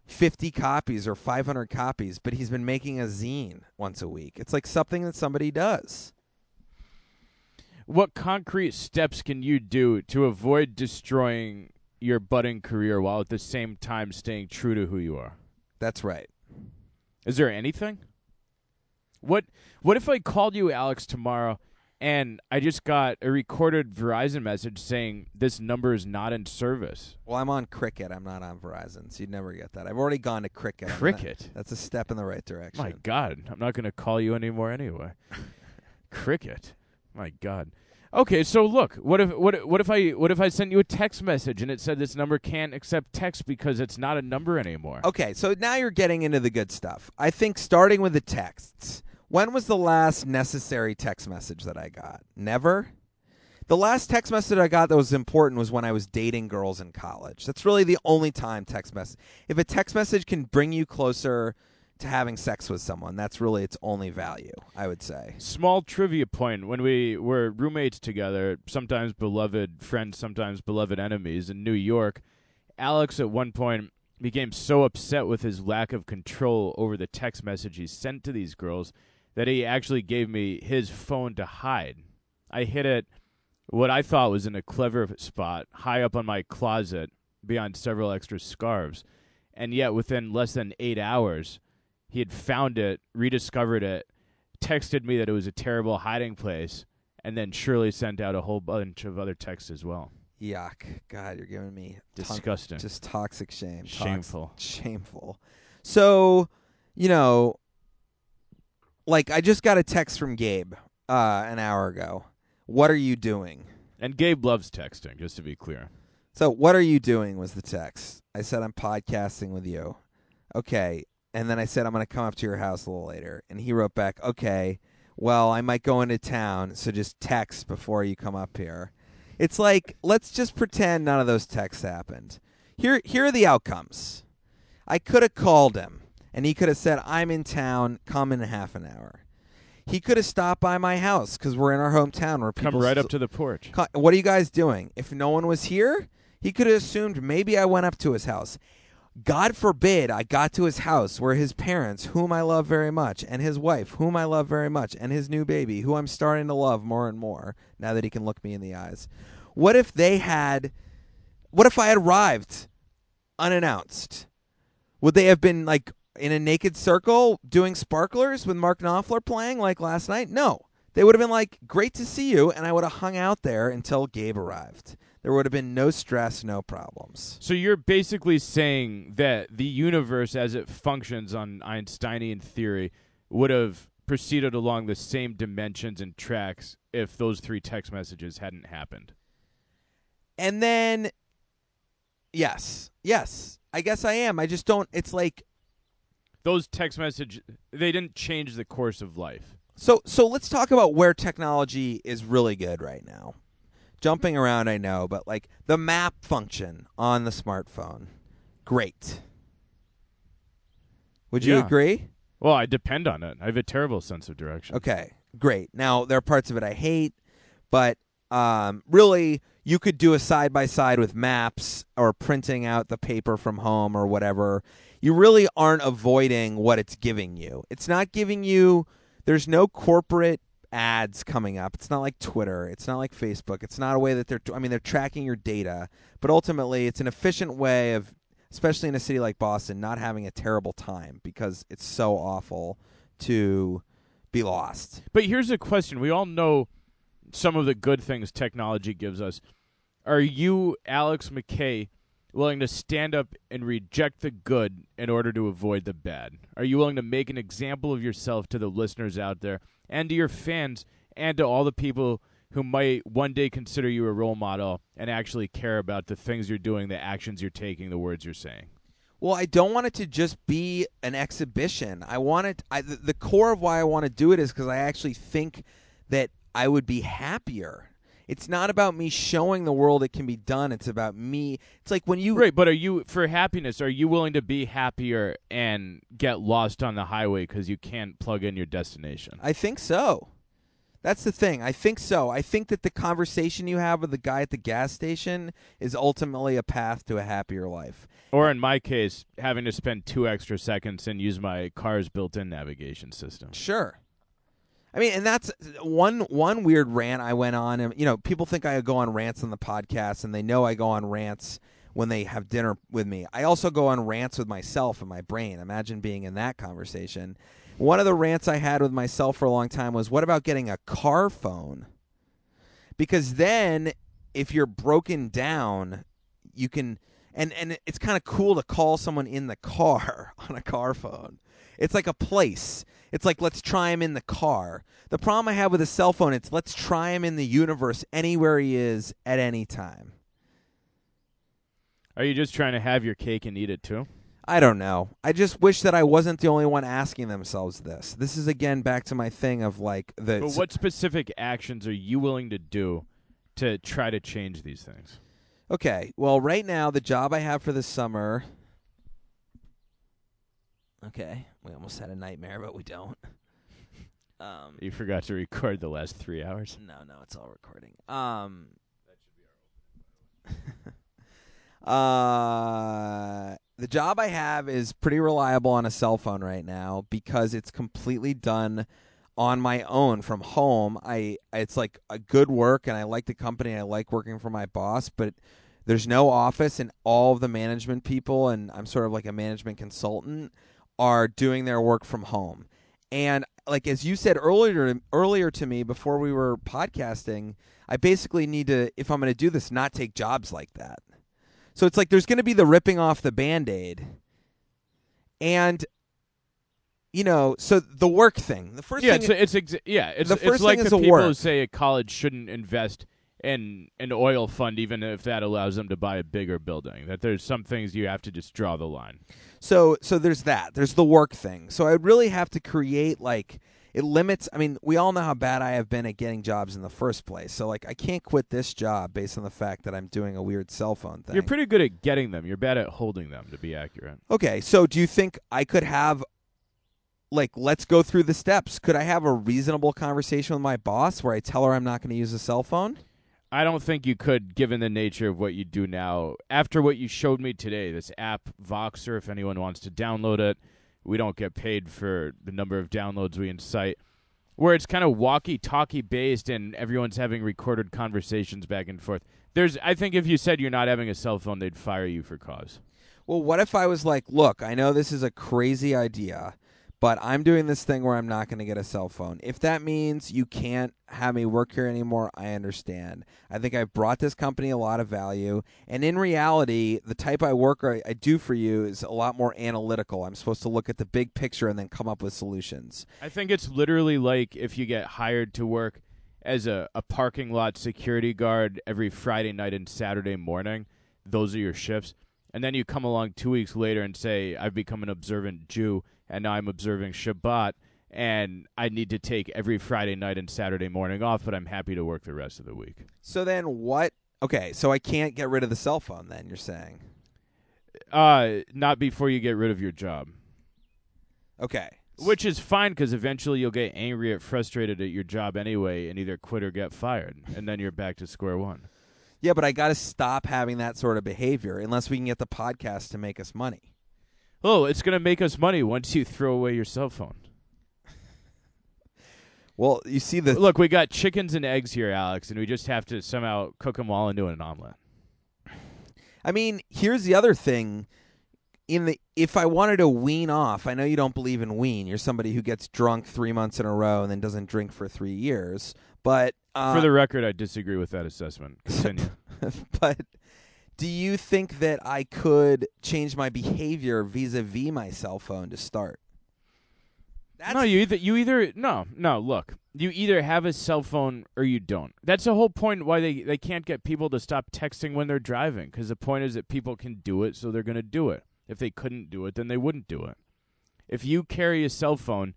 50 copies or 500 copies, but he's been making a zine once a week. It's like something that somebody does. What concrete steps can you do to avoid destroying your budding career while at the same time staying true to who you are? That's right. Is there anything? What what if I called you Alex tomorrow and I just got a recorded Verizon message saying this number is not in service. Well, I'm on Cricket. I'm not on Verizon, so you'd never get that. I've already gone to Cricket. Cricket? that's a step in the right direction. My God, I'm not going to call you anymore anyway. Cricket. My God. Okay, so look, what if what what if I what if I sent you a text message and it said this number can't accept text because it's not a number anymore? Okay, so now you're getting into the good stuff. I think starting with the texts when was the last necessary text message that I got? Never. The last text message I got that was important was when I was dating girls in college. That's really the only time text message. If a text message can bring you closer to having sex with someone, that's really its only value, I would say. Small trivia point when we were roommates together, sometimes beloved friends, sometimes beloved enemies in New York, Alex at one point became so upset with his lack of control over the text message he sent to these girls that he actually gave me his phone to hide. I hid it what I thought was in a clever spot, high up on my closet, beyond several extra scarves. And yet, within less than eight hours, he had found it, rediscovered it, texted me that it was a terrible hiding place, and then surely sent out a whole bunch of other texts as well. Yuck. God, you're giving me disgusting. just toxic shame. Shameful. shameful. So, you know, like I just got a text from Gabe uh, an hour ago. What are you doing? And Gabe loves texting, just to be clear. So, what are you doing was the text. I said I'm podcasting with you. Okay. And then I said I'm going to come up to your house a little later. And he wrote back, "Okay, well, I might go into town, so just text before you come up here." It's like, let's just pretend none of those texts happened. Here here are the outcomes. I could have called him and he could have said, I'm in town, come in half an hour. He could have stopped by my house because we're in our hometown where people Come right up to the porch. What are you guys doing? If no one was here, he could have assumed maybe I went up to his house. God forbid I got to his house where his parents, whom I love very much, and his wife, whom I love very much, and his new baby, who I'm starting to love more and more now that he can look me in the eyes. What if they had, what if I had arrived unannounced? Would they have been like in a naked circle doing sparklers with Mark Knopfler playing like last night? No. They would have been like, great to see you, and I would have hung out there until Gabe arrived. There would have been no stress, no problems. So you're basically saying that the universe, as it functions on Einsteinian theory, would have proceeded along the same dimensions and tracks if those three text messages hadn't happened. And then, yes, yes, I guess I am. I just don't, it's like, Those text message they didn't change the course of life. So so let's talk about where technology is really good right now. Jumping around I know, but like the map function on the smartphone. Great. Would you Yeah. agree? Well, I depend on it. I have a terrible sense of direction. Okay. Great. Now there are parts of it I hate, but um, really you could do a side by side with maps or printing out the paper from home or whatever. You really aren't avoiding what it's giving you. It's not giving you there's no corporate ads coming up. It's not like Twitter. It's not like Facebook. It's not a way that they're I mean they're tracking your data, but ultimately it's an efficient way of especially in a city like Boston not having a terrible time because it's so awful to be lost. But here's a question: We all know some of the good things technology gives us. Are you, Alex McKay, willing to stand up and reject the good in order to avoid the bad? Are you willing to make an example of yourself to the listeners out there and to your fans and to all the people who might one day consider you a role model and actually care about the things you're doing, the actions you're taking, the words you're saying? Well, I don't want it to just be an exhibition. I want it. I, the, the core of why I want to do it is because I actually think that I would be happier. It's not about me showing the world it can be done. It's about me. It's like when you Right, but are you for happiness? Are you willing to be happier and get lost on the highway because you can't plug in your destination? I think so. That's the thing. I think so. I think that the conversation you have with the guy at the gas station is ultimately a path to a happier life. Or in my case, having to spend two extra seconds and use my car's built-in navigation system. Sure. I mean, and that's one one weird rant I went on. And you know, people think I go on rants on the podcast, and they know I go on rants when they have dinner with me. I also go on rants with myself and my brain. Imagine being in that conversation. One of the rants I had with myself for a long time was, "What about getting a car phone?" Because then, if you're broken down, you can, and and it's kind of cool to call someone in the car on a car phone. It's like a place. It's like let's try him in the car. The problem I have with a cell phone, it's let's try him in the universe anywhere he is at any time. Are you just trying to have your cake and eat it too? I don't know. I just wish that I wasn't the only one asking themselves this. This is again back to my thing of like the But what specific actions are you willing to do to try to change these things? Okay. Well, right now the job I have for this summer Okay. We almost had a nightmare, but we don't. Um You forgot to record the last three hours. No, no, it's all recording. Um Uh the job I have is pretty reliable on a cell phone right now because it's completely done on my own from home. I it's like a good work and I like the company. I like working for my boss, but there's no office and all of the management people and I'm sort of like a management consultant are doing their work from home. And like as you said earlier earlier to me before we were podcasting, I basically need to if I'm going to do this not take jobs like that. So it's like there's going to be the ripping off the band-aid. And you know, so the work thing. The first yeah, thing it's it's exa- yeah, it's The it's first like thing is the a people who work. say a college shouldn't invest in an oil fund even if that allows them to buy a bigger building. That there's some things you have to just draw the line. So so there's that. There's the work thing. So I would really have to create like it limits. I mean, we all know how bad I have been at getting jobs in the first place. So like, I can't quit this job based on the fact that I'm doing a weird cell phone thing. You're pretty good at getting them. You're bad at holding them, to be accurate. Okay, so do you think I could have like let's go through the steps. Could I have a reasonable conversation with my boss where I tell her I'm not going to use a cell phone? I don't think you could, given the nature of what you do now. After what you showed me today, this app Voxer, if anyone wants to download it, we don't get paid for the number of downloads we incite. Where it's kind of walkie-talkie based, and everyone's having recorded conversations back and forth. There's, I think, if you said you're not having a cell phone, they'd fire you for cause. Well, what if I was like, look, I know this is a crazy idea, but I'm doing this thing where I'm not going to get a cell phone. If that means you can't have me work here anymore, I understand. I think I've brought this company a lot of value. And in reality, the type I work I, I do for you is a lot more analytical. I'm supposed to look at the big picture and then come up with solutions. I think it's literally like if you get hired to work as a, a parking lot security guard every Friday night and Saturday morning. Those are your shifts. And then you come along two weeks later and say, I've become an observant Jew and now I'm observing Shabbat, and I need to take every Friday night and Saturday morning off, but I'm happy to work the rest of the week. So then what? Okay, so I can't get rid of the cell phone then, you're saying? Uh, not before you get rid of your job. Okay. Which is fine because eventually you'll get angry or frustrated at your job anyway and either quit or get fired. And then you're back to square one. Yeah, but I got to stop having that sort of behavior unless we can get the podcast to make us money. Oh, it's going to make us money once you throw away your cell phone. Well, you see the Look, we got chickens and eggs here, Alex, and we just have to somehow cook them all into an omelet. I mean, here's the other thing. In the if I wanted to wean off, I know you don't believe in wean. You're somebody who gets drunk three months in a row and then doesn't drink for three years. But uh, For the record, I disagree with that assessment. Continue. but do you think that I could change my behavior vis-a-vis my cell phone to start? That's no, you either you either no no look you either have a cell phone or you don't. That's the whole point why they they can't get people to stop texting when they're driving because the point is that people can do it, so they're going to do it. If they couldn't do it, then they wouldn't do it. If you carry a cell phone,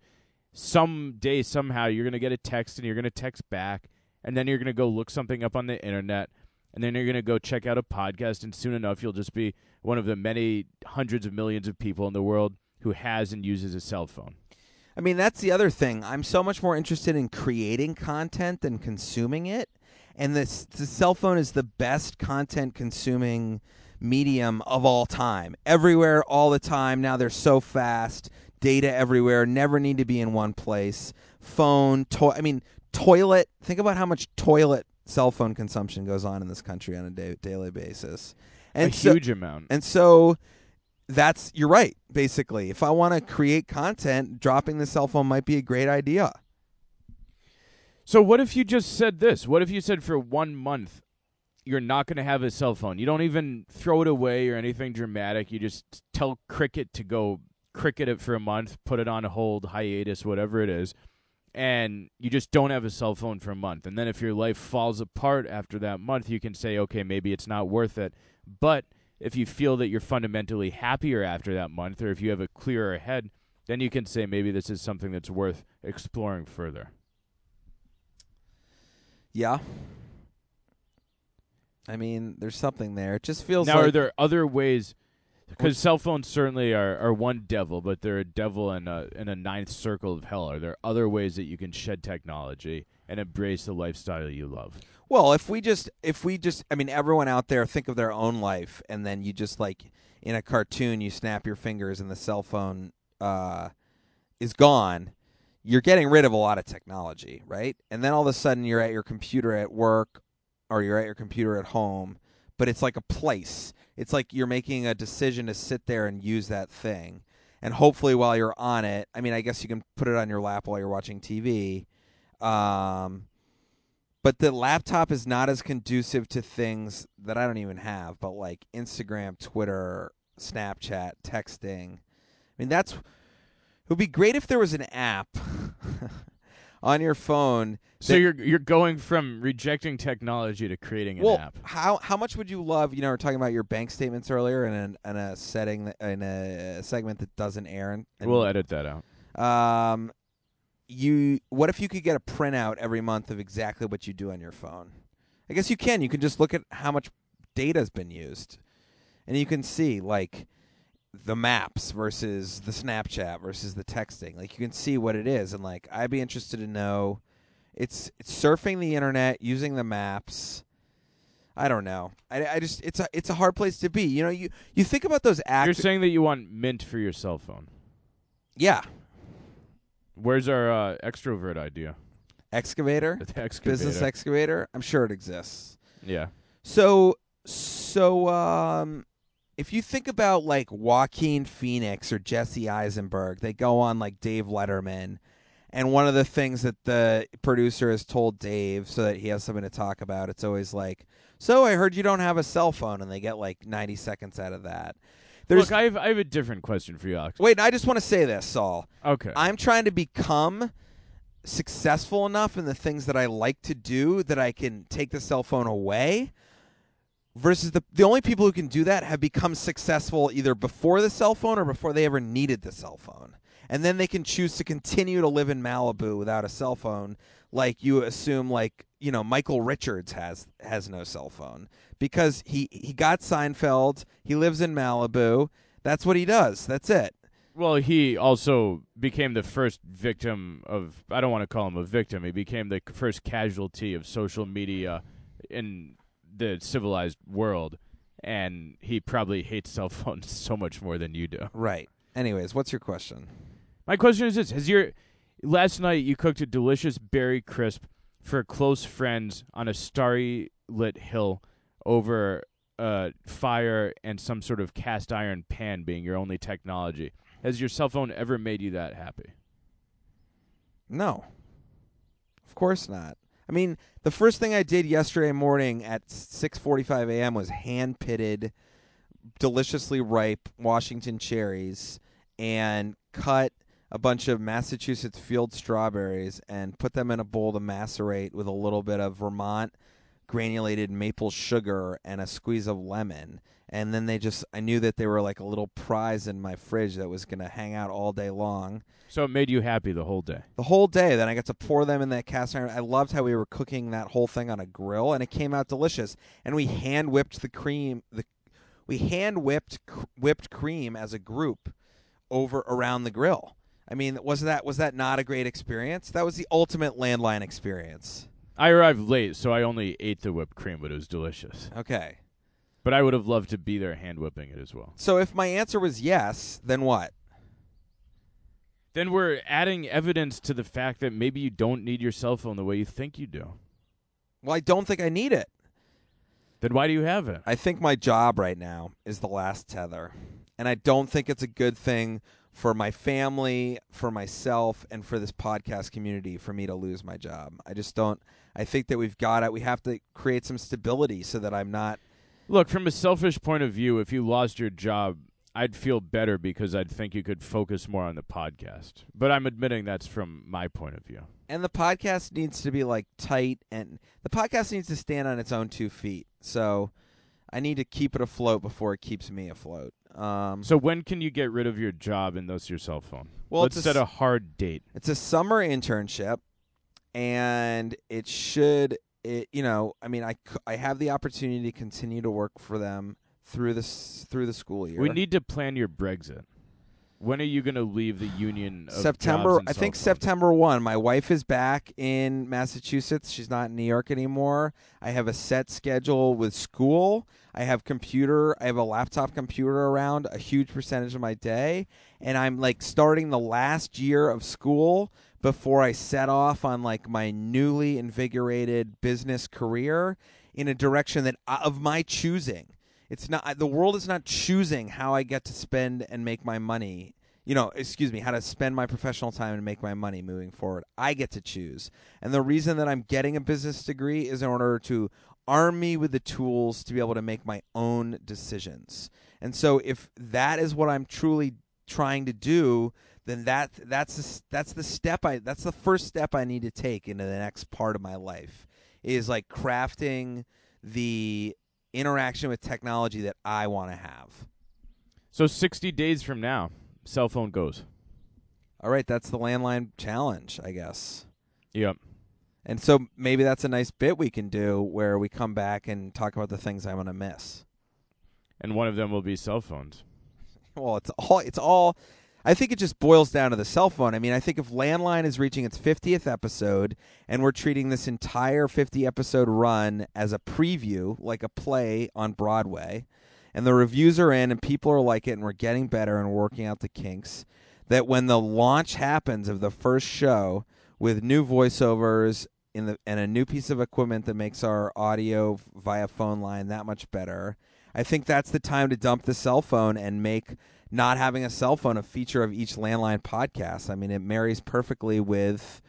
someday somehow you're going to get a text and you're going to text back, and then you're going to go look something up on the internet, and then you're going to go check out a podcast, and soon enough you'll just be one of the many hundreds of millions of people in the world who has and uses a cell phone. I mean, that's the other thing. I'm so much more interested in creating content than consuming it. And this the cell phone is the best content consuming medium of all time. Everywhere all the time. Now they're so fast. Data everywhere, never need to be in one place. Phone, to- I mean, toilet. Think about how much toilet cell phone consumption goes on in this country on a da- daily basis. And a so, huge amount. and so that's you're right. Basically, if I want to create content, dropping the cell phone might be a great idea. So what if you just said this? What if you said for one month you're not going to have a cell phone? You don't even throw it away or anything dramatic. You just tell Cricket to go cricket it for a month, put it on hold, hiatus, whatever it is, and you just don't have a cell phone for a month. And then if your life falls apart after that month, you can say, okay, maybe it's not worth it. But if you feel that you're fundamentally happier after that month, or if you have a clearer head, then you can say maybe this is something that's worth exploring further. Yeah. I mean, there's something there. It just feels now, like are there other ways? Because cell phones certainly are, are one devil, but they're a devil in a in a ninth circle of hell. Are there other ways that you can shed technology and embrace the lifestyle you love? Well, if we just if we just I mean everyone out there think of their own life and then you just like in a cartoon you snap your fingers and the cell phone uh is gone, you're getting rid of a lot of technology, right? And then all of a sudden you're at your computer at work or you're at your computer at home, but it's like a place. It's like you're making a decision to sit there and use that thing. And hopefully while you're on it, I mean I guess you can put it on your lap while you're watching TV. Um but the laptop is not as conducive to things that I don't even have, but like Instagram, Twitter, Snapchat, texting. I mean, that's it would be great if there was an app on your phone. So that- you're you're going from rejecting technology to creating an well, app. how how much would you love? You know, we are talking about your bank statements earlier in an, in a setting that- in a segment that doesn't air. And, and We'll edit that out. Um, you what if you could get a printout every month of exactly what you do on your phone? I guess you can. You can just look at how much data has been used, and you can see like the maps versus the Snapchat versus the texting. Like you can see what it is, and like I'd be interested to know. It's it's surfing the internet using the maps. I don't know. I, I just it's a it's a hard place to be. You know, you you think about those apps. You're saying that you want Mint for your cell phone. yeah, Where's our uh, extrovert idea? excavator, The excavator. business excavator. I'm sure it exists. yeah. So so um if you think about like Joaquin Phoenix or Jesse Eisenberg, they go on like Dave Letterman and one of the things that the producer has told Dave so that he has something to talk about, it's always like, "So I heard you don't have a cell phone," and they get like 90 seconds out of that. There's Look, I have I have a different question for you, Alex. Wait, I just want to say this, Saul. Okay. I'm trying to become successful enough in the things that I like to do that I can take the cell phone away. Versus the the only people who can do that have become successful either before the cell phone or before they ever needed the cell phone. And then they can choose to continue to live in Malibu without a cell phone like you assume like, you know, Michael Richards has has no cell phone because he he got Seinfeld, he lives in Malibu. That's what he does. That's it. Well, he also became the first victim of. I don't want to call him a victim. He became the first casualty of social media in the civilized world, and he probably hates cell phones so much more than you do. Right. Anyways, what's your question? My question is this: Has your last night you cooked a delicious berry crisp for close friends on a starry lit hill over a fire and some sort of cast iron pan being your only technology? Has your cell phone ever made you that happy? No. Of course not. I mean, the first thing I did yesterday morning at 6:45 a.m. was hand-pitted deliciously ripe Washington cherries and cut a bunch of Massachusetts field strawberries and put them in a bowl to macerate with a little bit of Vermont granulated maple sugar and a squeeze of lemon. And then they just I knew that they were like a little prize in my fridge that was going to hang out all day long So it made you happy the whole day. the whole day. Then I got to pour them in that cast iron. I loved how we were cooking that whole thing on a grill, and it came out delicious. And we hand whipped the cream. The we hand whipped cr- whipped cream as a group over around the grill. I mean, was that was that not a great experience? That was the ultimate landline experience. I arrived late, so I only ate the whipped cream, but it was delicious. Okay. But I would have loved to be there hand whipping it as well. So if my answer was yes, then what? Then we're adding evidence to the fact that maybe you don't need your cell phone the way you think you do. Well, I don't think I need it. Then why do you have it? I think my job right now is the last tether. And I don't think it's a good thing for my family, for myself, and for this podcast community for me to lose my job. I just don't. I think that we've got it. We have to create some stability so that I'm not. Look, from a selfish point of view, if you lost your job, I'd feel better because I'd think you could focus more on the podcast. But I'm admitting that's from my point of view. And the podcast needs to be like tight, and the podcast needs to stand on its own two feet. So I need to keep it afloat before it keeps me afloat. Um, So when can you get rid of your job and thus your cell phone? Well, let's a set a hard date. It's a summer internship, and it should. It you know, I mean, I, I have the opportunity to continue to work for them through this through the school year. We need to plan your Brexit. When are you going to leave the union of September. I think? September one. My wife is back in Massachusetts. She's not in New York anymore. I have a set schedule with school. I have computer. I have a laptop computer around a huge percentage of my day, and I'm like starting the last year of school before I set off on like my newly invigorated business career in a direction that uh, of my choosing. It's not the world is not choosing how I get to spend and make my money. You know, excuse me, how to spend my professional time and make my money moving forward. I get to choose. And the reason that I'm getting a business degree is in order to arm me with the tools to be able to make my own decisions. And so if that is what I'm truly trying to do, then that that's the, that's the step I that's the first step I need to take into the next part of my life is like crafting the interaction with technology that I want to have. So 60 days from now, cell phone goes. All right, that's the landline challenge, I guess. Yep. And so maybe that's a nice bit we can do where we come back and talk about the things I'm going to miss. And one of them will be cell phones. Well, it's all it's all I think it just boils down to the cell phone. I mean, I think if Landline is reaching its 50th episode and we're treating this entire 50 episode run as a preview, like a play on Broadway, and the reviews are in and people are like it and we're getting better and working out the kinks, that when the launch happens of the first show with new voiceovers in the and a new piece of equipment that makes our audio via phone line that much better, I think that's the time to dump the cell phone and make not having a cell phone a feature of each landline podcast. I mean, it marries perfectly with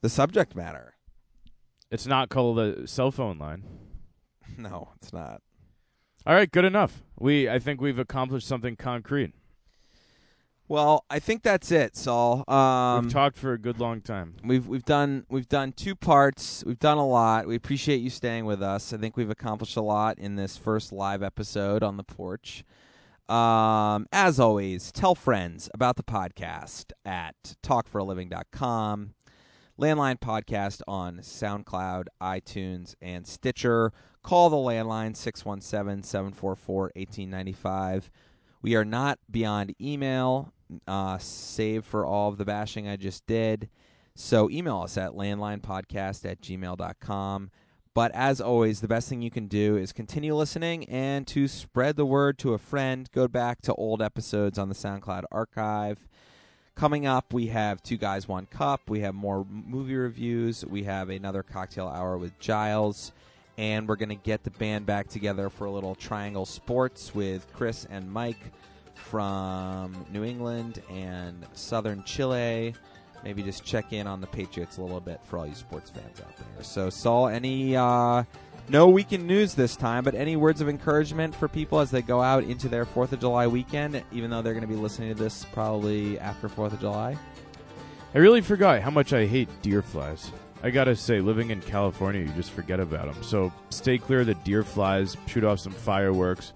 the subject matter. It's not called a cell phone line. No, it's not. All right, good enough. We I think we've accomplished something concrete. Well, I think that's it, Saul. Um, we've talked for a good long time. We've we've done we've done two parts. We've done a lot. We appreciate you staying with us. I think we've accomplished a lot in this first live episode on the porch. Um, as always, tell friends about the podcast at talkforaliving.com. Landline podcast on SoundCloud, iTunes, and Stitcher. Call the landline 617 744 1895. We are not beyond email, uh, save for all of the bashing I just did. So email us at landlinepodcast at gmail.com. But as always, the best thing you can do is continue listening and to spread the word to a friend. Go back to old episodes on the SoundCloud archive. Coming up, we have Two Guys, One Cup. We have more movie reviews. We have another cocktail hour with Giles. And we're going to get the band back together for a little Triangle Sports with Chris and Mike from New England and Southern Chile maybe just check in on the Patriots a little bit for all you sports fans out there. So, Saul, any uh, no weekend news this time, but any words of encouragement for people as they go out into their Fourth of July weekend, even though they're going to be listening to this probably after Fourth of July? I really forgot how much I hate deer flies. I gotta say, living in California, you just forget about them. So stay clear of the deer flies. Shoot off some fireworks.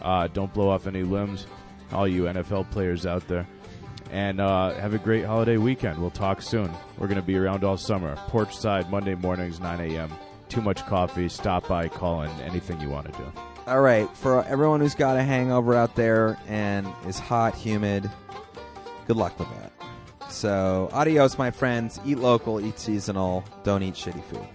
Uh, don't blow off any limbs. All you NFL players out there and uh, have a great holiday weekend. We'll talk soon. We're going to be around all summer. Porch side, Monday mornings, 9 a.m. Too much coffee. Stop by, call in, anything you want to do. All right. For everyone who's got a hangover out there and is hot, humid, good luck with that. So, adios, my friends. Eat local, eat seasonal, don't eat shitty food.